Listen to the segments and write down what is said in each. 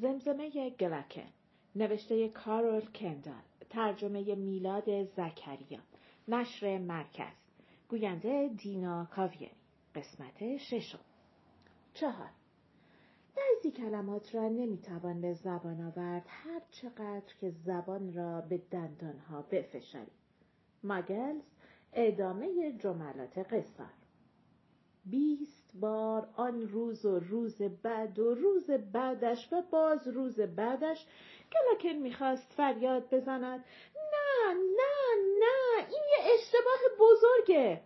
زمزمه گلکن نوشته کارول کندال ترجمه میلاد زکریا نشر مرکز گوینده دینا کاویری قسمت ششم. چهار. بعضی کلمات را نمی‌توان به زبان آورد هر چقدر که زبان را به دندانها بفشاری ماگلز ادامه جملات قصار بیست بار آن روز و روز بعد و روز بعدش و باز روز بعدش کلاکن می‌خواست فریاد بزند. نه نه نه این یه اشتباه بزرگه.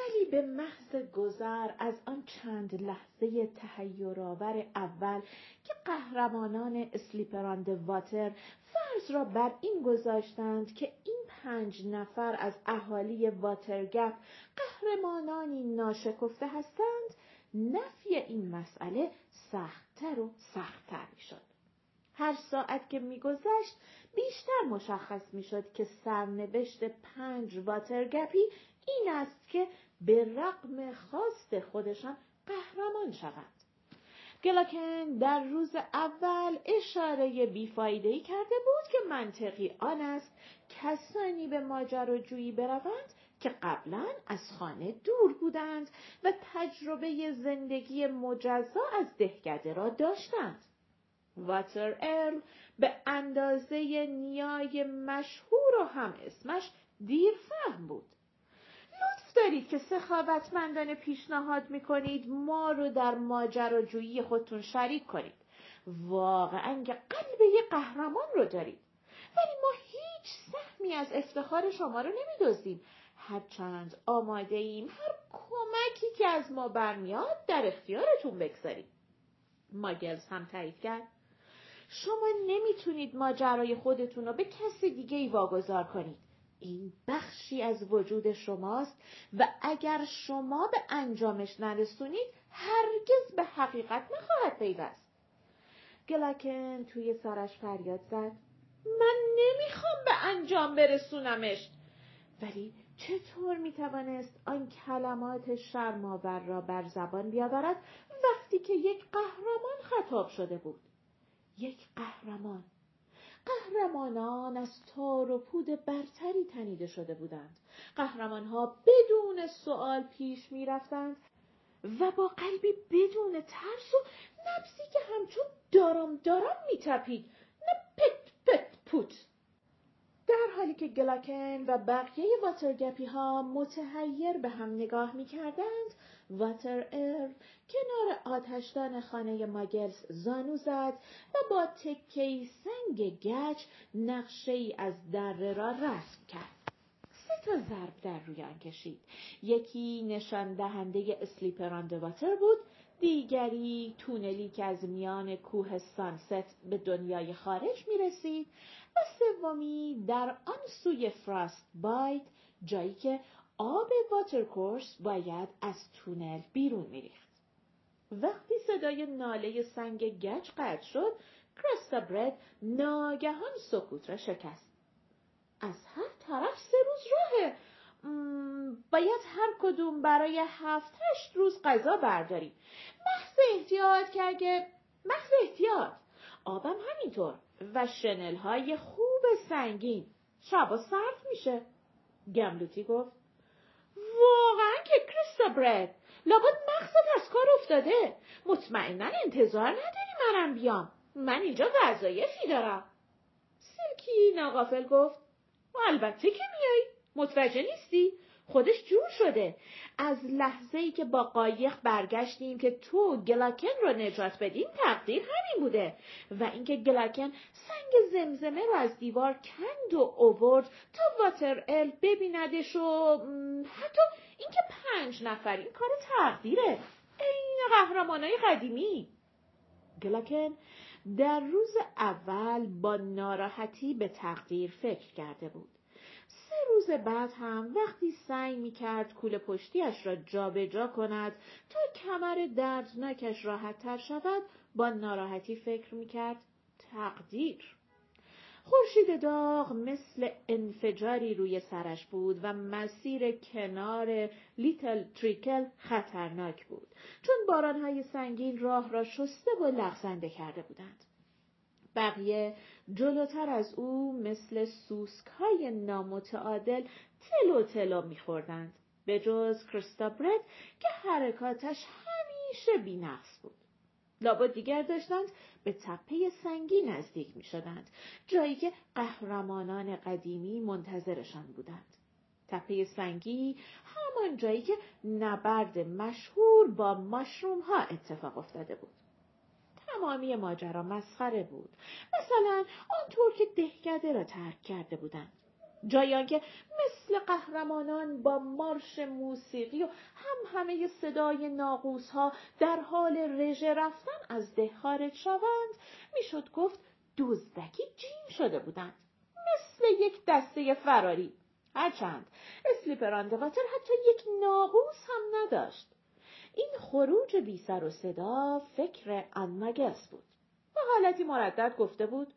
ولی به محض گذر از آن چند لحظه تهیرآور اول که قهرمانان اسلیپراند واتر فرض را بر این گذاشتند که این پنج نفر از اهالی واترگپ قهرمانانی ناشکفته هستند نفی این مسئله سختتر و سختتر می‌شد. هر ساعت که میگذشت بیشتر مشخص می‌شد که سرنوشت پنج واترگپی این است که به رقم خواست خودشان قهرمان شوند. گلاکن در روز اول اشاره بیفایدهی کرده بود که منطقی آن است کسانی به ماجراجویی بروند که قبلا از خانه دور بودند و تجربه زندگی مجزا از دهکده را داشتند. واتر ارل به اندازه نیای مشهور و هم اسمش دیر فهم بود. دارید که سخاوتمندانه پیشنهاد می‌کنید ما رو در ماجراجویی خودتون شریک کنید. واقعا که قلب یه قهرمان رو دارید. ولی ما هیچ سهمی از افتخار شما رو نمیدوزیم. هرچند آماده ایم هر کمکی که از ما برمیاد در اختیارتون بگذاریم. ماگلز هم تایید کرد. شما نمی‌تونید ماجرای خودتون رو به کس دیگه ای واگذار کنید. این بخشی از وجود شماست و اگر شما به انجامش نرسونید هرگز به حقیقت نخواهد پیوست. گلاکن توی سرش فریاد زد. من نمی‌خوام به انجام برسونمش. ولی چطور می‌توانست آن کلمات شرماور را بر زبان بیاورد وقتی که یک قهرمان خطاب شده بود؟ یک قهرمان قهرمانان از تار و پود برتری تنیده شده بودند. قهرمانها بدون سؤال پیش می رفتند و با قلبی بدون ترس و نفسی که همچون دارم دارم می تپید نه پت پت پوت. در حالی که گلاکن و بقیه واترگپی ها متحیر به هم نگاه می کردند واتر ارل کنار آتشدان خانه ماگلز زانو زد و با تکی سنگ گچ نقشه ای از دره را رسم کرد. سه تا ضرب در روی آن کشید. یکی نشان دهنده اسلیپراند واتر بود، دیگری تونلی که از میان کوه سانست به دنیای خارج می رسید و سومی در آن سوی فراست بایت جایی که آب واترکورس باید از تونل بیرون میریخت. وقتی صدای ناله سنگ گچ قطع شد، کرستا برد ناگهان سکوت را شکست. از هر طرف سه روز راهه. باید هر کدوم برای هفت هشت روز غذا برداریم. محض احتیاط که اگه محض احتیاط آبم همینطور و شنل های خوب سنگین. شبا سرد میشه. گملوتی گفت واقعا که کریستا برد. لابد مغزت از کار افتاده. مطمئنا انتظار نداری منم بیام. من اینجا وظایفی دارم. سلکی ناقافل گفت البته که میای. متوجه نیستی؟ خودش جور شده. از لحظه ای که با قایق برگشتیم که تو گلاکن رو نجات بدیم تقدیر همین بوده. و اینکه گلاکن سنگ زمزمه رو از دیوار کند و اوورد تا واتر ال ببیندش و حتی اینکه پنج نفر این کار تقدیره. این قهرمانای قدیمی. گلاکن در روز اول با ناراحتی به تقدیر فکر کرده بود. روز بعد هم وقتی سعی می کرد کول پشتیش را جابجا جا کند تا کمر دردناکش راحت تر شود با ناراحتی فکر می کرد تقدیر. خورشید داغ مثل انفجاری روی سرش بود و مسیر کنار لیتل تریکل خطرناک بود چون بارانهای سنگین راه را شسته و لغزنده کرده بودند. بقیه جلوتر از او مثل سوسک های نامتعادل تلو تلو میخوردند به جز کریستابرد که حرکاتش همیشه بینقص بود. لابد دیگر داشتند به تپه سنگی نزدیک می شدند جایی که قهرمانان قدیمی منتظرشان بودند. تپه سنگی همان جایی که نبرد مشهور با ماشروم ها اتفاق افتاده بود. تمامی ماجرا مسخره بود. مثلا آنطور که دهکده را ترک کرده بودند. جایی که مثل قهرمانان با مارش موسیقی و هم همه صدای ناقوس ها در حال رژه رفتن از ده خارج شوند می‌شد گفت دزدکی جیم شده بودند. مثل یک دسته فراری. هرچند اسلیپراندواتر حتی یک ناقوس هم نداشت. این خروج بی سر و صدا فکر انمگس بود. به حالتی مردد گفته بود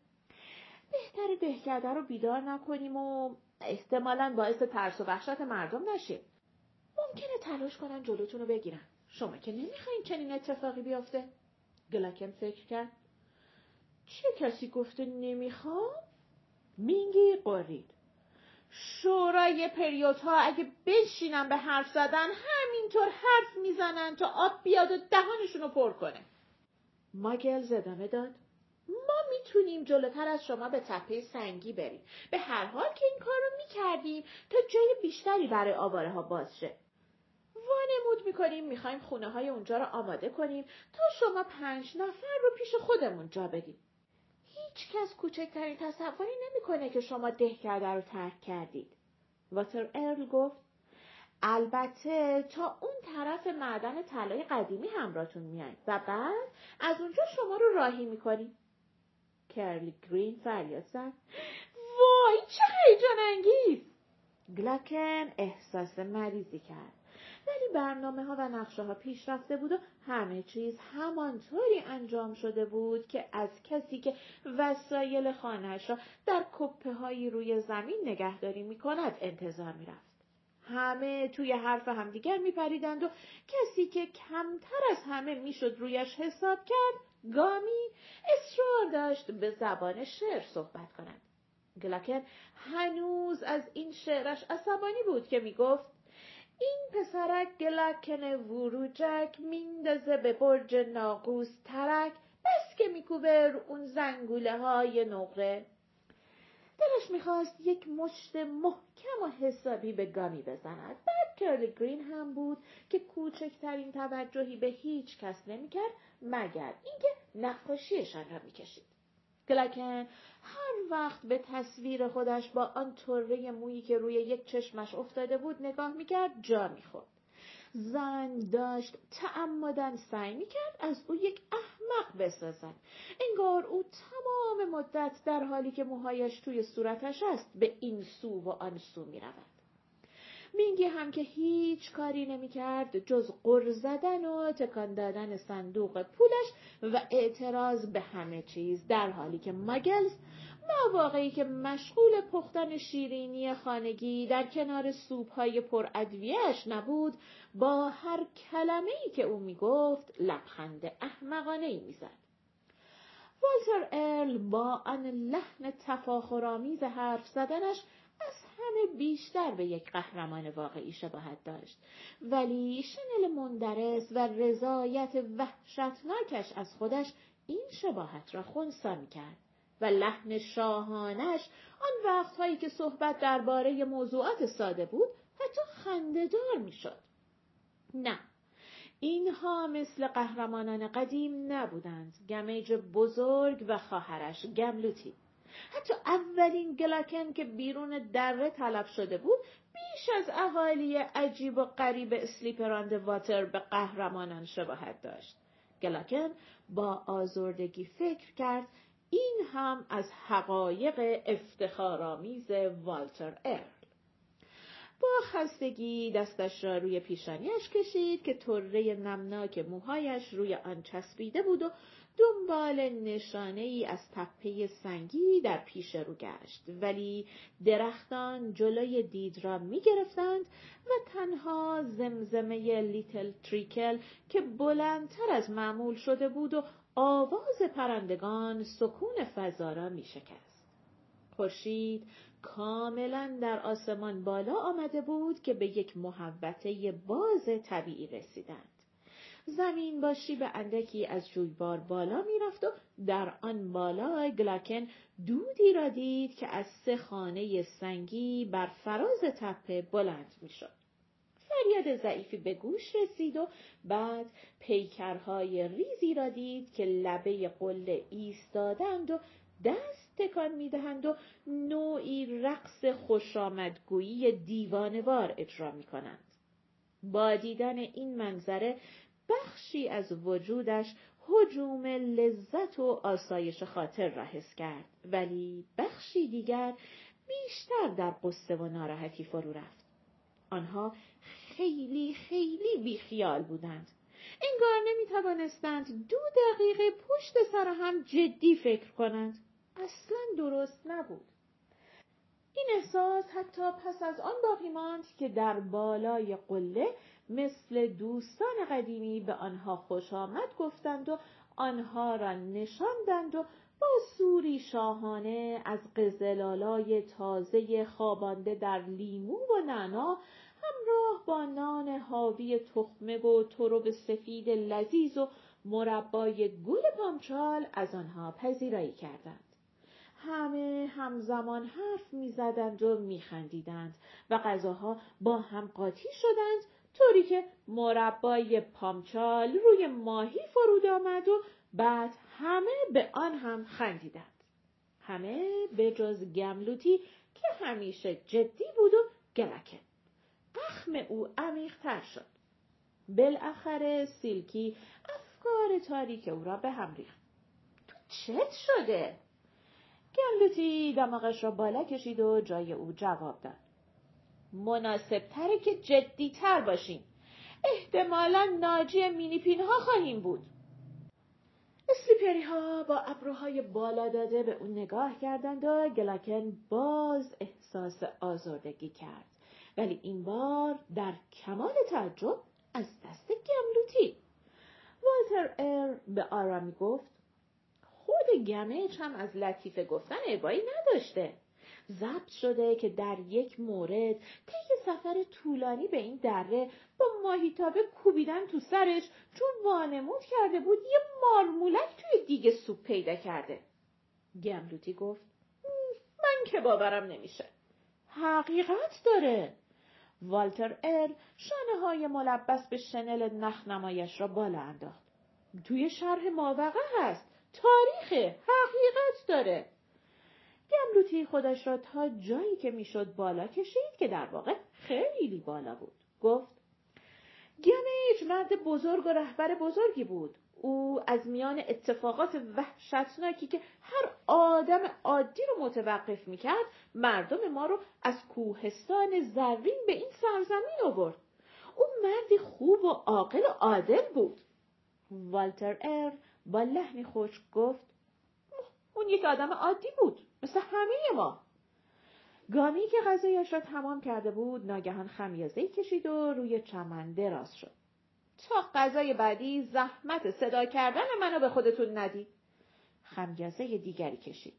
بهتر دهکده رو بیدار نکنیم و احتمالا باعث ترس و وحشت مردم نشیم. ممکنه تلاش کنن جلوتون رو بگیرن. شما که نمی‌خواین چنین اتفاقی بیافته. گلکن فکر کرد. چه کسی گفته نمی‌خوام؟ مینگی قرید شورای پریوت اگه بشینن به حرف زدن همینطور حرف می‌زنن تا آب بیاد و دهانشون پر کنه. ماگل ادامه داد. ما می‌تونیم جلوتر از شما به تپه سنگی بریم. به هر حال که این کار رو می‌کردیم تا جای بیشتری برای آواره ها باز شه. وانمود می‌کنیم می‌خوایم خونه های اونجا رو آماده کنیم تا شما پنج نفر رو پیش خودمون جا بدیم. هیچ کس کوچکترین تصوری نمی‌کنه که شما دهکده رو ترک کردید. واتر ارل گفت البته تا اون طرف معدن طلای قدیمی همراهتون میایم و بعد از اونجا شما رو راهی می‌کنیم. کرلی گرین فریاد زد وای چه هیجان انگیز گلاکن احساس مریضی کرد ولی برنامه ها و نقشه ها پیش رفته بود و همه چیز همانطوری انجام شده بود که از کسی که وسایل خانهش را در کپه هایی روی زمین نگهداری می کند انتظار می رفت. همه توی حرف همدیگر می پریدند و کسی که کمتر از همه می‌شد رویش حساب کرد گامی اصرار داشت به زبان شعر صحبت کند. گلاکن هنوز از این شعرش عصبانی بود که می گفت این پسرک گلکن وروجک میندازه به برج ناقوس ترک بس که میکوبه اون زنگوله های نقره. دلش می‌خواست یک مشت محکم و حسابی به گامی بزند. بعد کرلی گرین هم بود که کوچکترین توجهی به هیچ کس نمی‌کرد مگر اینکه نقاشیشان را می‌کشید. گلکن هر وقت به تصویر خودش با آن طره مویی که روی یک چشمش افتاده بود نگاه می‌کرد جا می‌خورد. زن داشت تعمدن سعی می‌کرد از او یک احمق بسازد. انگار او تمام مدت در حالی که موهایش توی صورتش است به این سو و آن سو می‌رود. مینگی هم که هیچ کاری نمی‌کرد جز قر زدن و تکان دادن صندوق پولش و اعتراض به همه چیز در حالی که ماگلز مواقعی که مشغول پختن شیرینی خانگی در کنار سوپ های پر ادویهش نبود با هر کلمه ای که او می‌گفت لبخند احمقانه ای می‌زد. والتر ارل با آن لحن تفاخرآمیز حرف زدنش از همه بیشتر به یک قهرمان واقعی شباهت داشت. ولی شنل مندرس و رضایت وحشتناکش از خودش این شباهت را خونسا کرد و لحن شاهانش آن وقتهایی که صحبت درباره موضوعات ساده بود حتی خندهدار می‌شد. نه اینها مثل قهرمانان قدیم نبودند. گمیج بزرگ و خواهرش گملوتی. حتی اولین گلاکن که بیرون دره طلب شده بود بیش از اهالی عجیب و غریب اسلیپراند واتر به قهرمانان شباهت داشت. گلاکن با آزردگی فکر کرد این هم از حقایق افتخارآمیز والتر ارل. با خستگی دستش را روی پیشانیش کشید که طره نمناک موهایش روی آن چسبیده بود و دنبال نشانه ای از تپه سنگی در پیش رو گشت ولی درختان جلوی دید را می گرفتند و تنها زمزمه لیتل تریکل که بلندتر از معمول شده بود و آواز پرندگان سکون فضا را می شکست. خورشید کاملا در آسمان بالا آمده بود که به یک محوطه باز طبیعی رسیدند. زمین با شیب اندکی از جویبار بالا می‌رفت و در آن بالا گلاکن دودی را دید که از سه خانه سنگی بر فراز تپه بلند می‌شد. فریاد ضعیفی به گوش رسید و بعد پیکرهای ریزی را دید که لبه قله ایستادند و دست تکان می‌دهند و نوعی رقص خوشامدگویی دیوانوار اجرا می کنند. با دیدن این منظره بخشی از وجودش حجوم لذت و آسایش خاطر را حس کرد ولی بخشی دیگر بیشتر در قصه و ناراحتی فرو رفت. آنها خیلی خیلی بیخیال بودند. انگار نمی توانستند دو دقیقه پشت سر هم جدی فکر کنند. اصلا درست نبود. این احساس حتی پس از آن باقی ماند که در بالای قله مثل دوستان قدیمی به آنها خوش آمد گفتند و آنها را نشاندند و با سوری شاهانه از قزلالای تازه خوابانده در لیمو و نعنا همراه با نان حاوی تخمه و ترب سفید لذیذ و مربای گل پامچال از آنها پذیرایی کردند. همه همزمان حرف می‌زدند و میخندیدند و غذاها با هم قاطی شدند طوری که مربای پامچال روی ماهی فرود آمد و بعد همه به آن هم خندیدند. همه به جز گملوتی که همیشه جدی بود و گلکه. قخم او عمیقتر شد. بالاخره سیلکی افکار تاریک او را به هم ریخت. تو چت شده؟ گملوتی دماغش را بالا کشید و جای او جواب داد. مناسب تره که جدی تر باشیم. احتمالا ناجی مینیپین ها خواهیم بود. اسلیپری ها با ابروهای بالا داده به اون نگاه کردند و گلاکن باز احساس آزردگی کرد. ولی این بار در کمال تعجب از دست گملوتی. والتر ار به آرامی گفت خود گمج هم از لطیفه گفتن ابایی نداشته. ضبط شده که در یک مورد طی سفر طولانی به این دره با ماهیتابه کوبیدن تو سرش چون وانمود کرده بود یه مارمولک توی دیگه سوپ پیدا کرده. گملوتی گفت من که باورم نمیشه. حقیقت داره. والتر ار شانه های ملبس به شنل نخنمایش را بالا انداخت. توی شرح ماوقع هست. تاریخ حقیقت داره. گملوتی خودش را تا جایی که می‌شد بالا کشید که در واقع خیلی بالا بود. گفت گمیج مرد بزرگ و رهبر بزرگی بود. او از میان اتفاقات وحشتناکی که هر آدم عادی رو متوقف می‌کرد مردم ما رو از کوهستان زرین به این سرزمین آورد. او مردی خوب و عاقل و عادل بود. والتر ار با لحنی خوش گفت اون یک آدم عادی بود مثل همه ما. گامی که غذایش را تمام کرده بود ناگهان خمیازه کشید و روی چمن دراز شد. تا غذای بعدی زحمت صدا کردن منو به خودتون ندید. خمیازه دیگری کشید.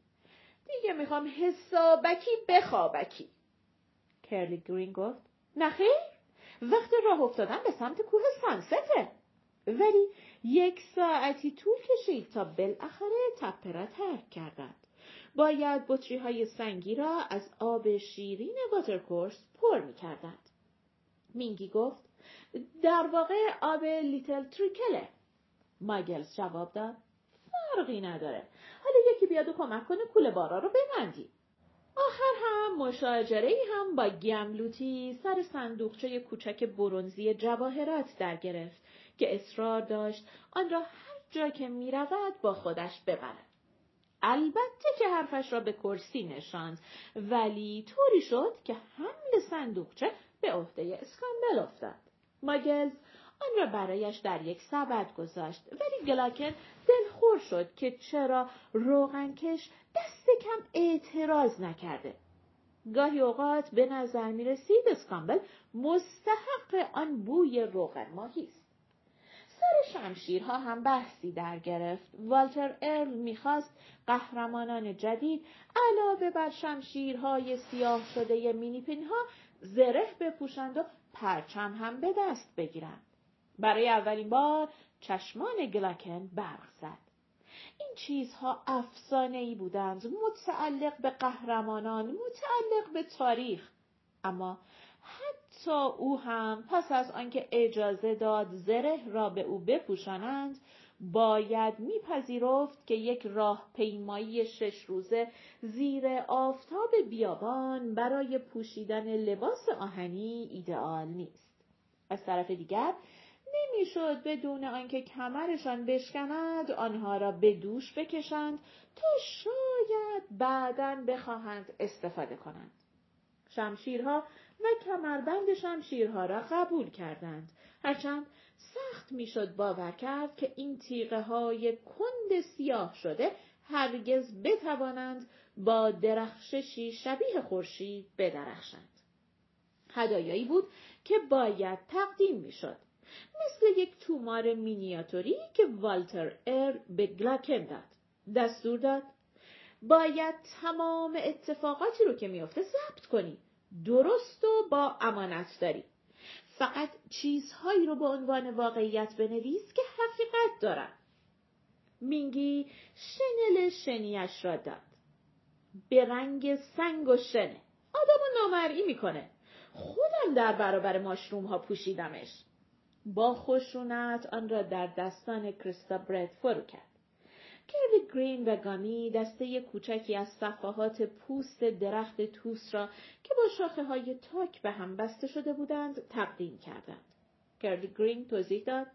دیگه می‌خوام حسابکی بخوابکی. کرلی گرین گفت نخیر وقت راه افتادن به سمت کوه سانسته. ولی یک ساعتی طول کشید تا بالاخره تپه را ترک کردند. باید بطری های سنگی را از آب شیرین واترکورس پر می کردند. مینگی گفت در واقع آب لیتل تریکله. ماگلز جواب داد فرقی نداره. حالا یکی بیاد و کمک کنه کوله بارا رو ببندی. آخر هم مشاجره هم با گملوتی سر صندوقچه کوچک برونزی جواهرات در گرفت که اصرار داشت آن را هر جا که می رود با خودش ببرد. البته که حرفش را به کرسی نشاند ولی طوری شد که حمل صندوقچه به عهده اسکاندل افتاد. ماگلز آن را برایش در یک سبد گذاشت ولی گلاکن دلخور شد که چرا روغنکش دست کم اعتراض نکرده. گاهی اوقات به نظر می رسید اسکامبل مستحق آن بوی روغن ماهی است. سر شمشیرها هم بحثی در گرفت. والتر ارل می‌خواست قهرمانان جدید علاوه بر شمشیرهای سیاه شده مینیپین ها زره بپوشند و پرچم هم به دست بگیرند. برای اولین بار چشمان گلاکن برق زد. این چیزها افسانه ای بودند متعلق به قهرمانان متعلق به تاریخ اما حتی او هم پس از آنکه اجازه داد زره را به او بپوشانند باید میپذیرفت که یک راه پیمایی شش روزه زیر آفتاب بیابان برای پوشیدن لباس آهنی ایدئال نیست. از طرف دیگر نمی‌شد بدون آنکه کمرشان بشکند آنها را به دوش بکشند تا شاید بعدا بخواهند استفاده کنند. شمشیرها و کمربند شمشیرها را قبول کردند. هرچند سخت می‌شد باور کرد که این تیغه های کند سیاه شده هرگز بتوانند با درخششی شبیه خورشید بدرخشند. هدایایی بود که باید تقدیم می‌شد. مثل یک تومار مینیاتوری که والتر ار به گلاکن داد. دستور داد باید تمام اتفاقاتی رو که میافته ضبط کنی. درست و با امانت داری. فقط چیزهایی رو به عنوان واقعیت بنویس که حقیقت دارن. مینگی شنل شنیش را داد. به رنگ سنگ و شنه. آدم نامرئی می‌کنه. خودم در برابر ماشروم ها پوشیدمش. با خشونت آن را در دستان کریستا برد فرو کرد. کرد گرین و گامی دسته کوچکی از صفحات پوست درخت توس را که با شاخه های تاک به هم بسته شده بودند تقدیم کردند. کرد گرین توضیح داد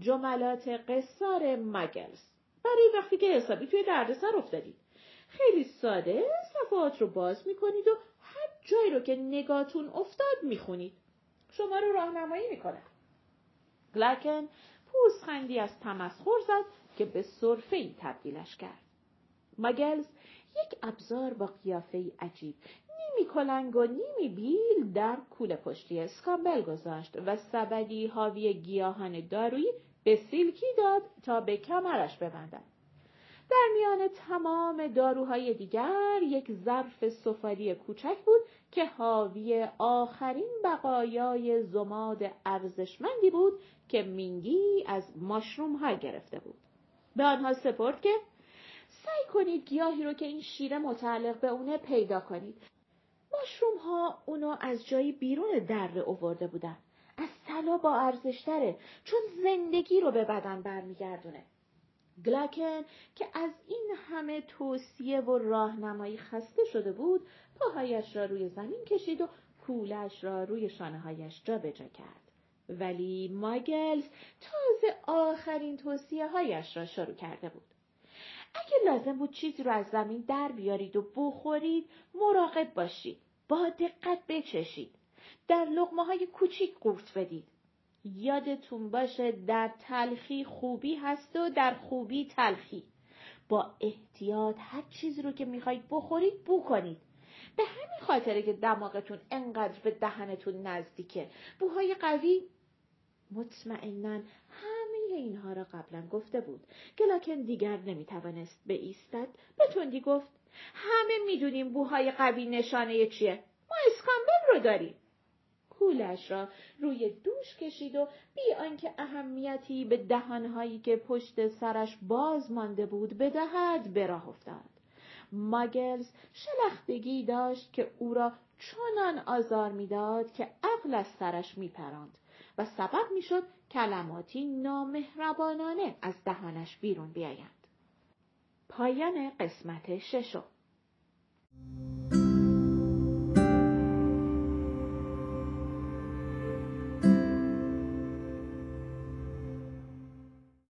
جملات قصار مگلز برای وقتی که حسابی توی دردسر افتادید. خیلی ساده صفحات رو باز می‌کنید و هر جایی رو که نگاتون افتاد می‌خونید. شما رو راهنمایی می‌کنه. گلکن پوزخندی از تمسخر زد که به صرفه ای تبدیلش کرد. مگلز یک ابزار با قیافه عجیب نیمی کلنگ و نیمی بیل در کوله پشتی اسکامبل گذاشت و سبدی حاوی گیاهان دارویی به سیلکی داد تا به کمرش ببندد. در میان تمام داروهای دیگر یک ظرف سفالی کوچک بود که حاوی آخرین بقایای زماد ارزشمندی بود که مینگی از ماشروم ها گرفته بود. به آنها سپرد که سعی کنید گیاهی رو که این شیره متعلق به اونه پیدا کنید. ماشروم ها اونو از جایی بیرون دره اوورده بودن. از طلا با ارزشتره چون زندگی رو به بدن برمیگردونه. گلاکن که از این همه توصیه و راهنمایی خسته شده بود پاهایش را روی زمین کشید و کولش را روی شانه هایش جا بجا کرد. ولی ماگلز تازه آخرین توصیه هایش را شروع کرده بود. اگه لازم بود چیزی رو از زمین در بیارید و بخورید مراقب باشید. با دقت بچشید. در لغمه های کوچیک قورت بدید. یادتون باشه در تلخی خوبی هست و در خوبی تلخی. با احتیاط هر چیزی رو که می‌خواید بخورید بو کنید. به همین خاطره که دماغتون انقدر به دهنتون نزدیکه. بوهای قوی مطمئنا همه اینها را قبلا گفته بود. گلاکن دیگر نمی‌توانست به ایستد. به تندی گفت همه می‌دونیم بوهای قوی نشانه چیه. ما اسکامبل رو داریم. کولش را روی دوش کشید و بی آنکه اهمیتی به دهانهایی که پشت سرش باز مانده بود بدهد به راه افتاد. ماگلز شلختگی داشت که او را چنان آزار می‌داد که عقل از سرش میپراند و سبب می‌شد کلماتی نامهربانانه از دهانش بیرون بیایند. پایان قسمت ششم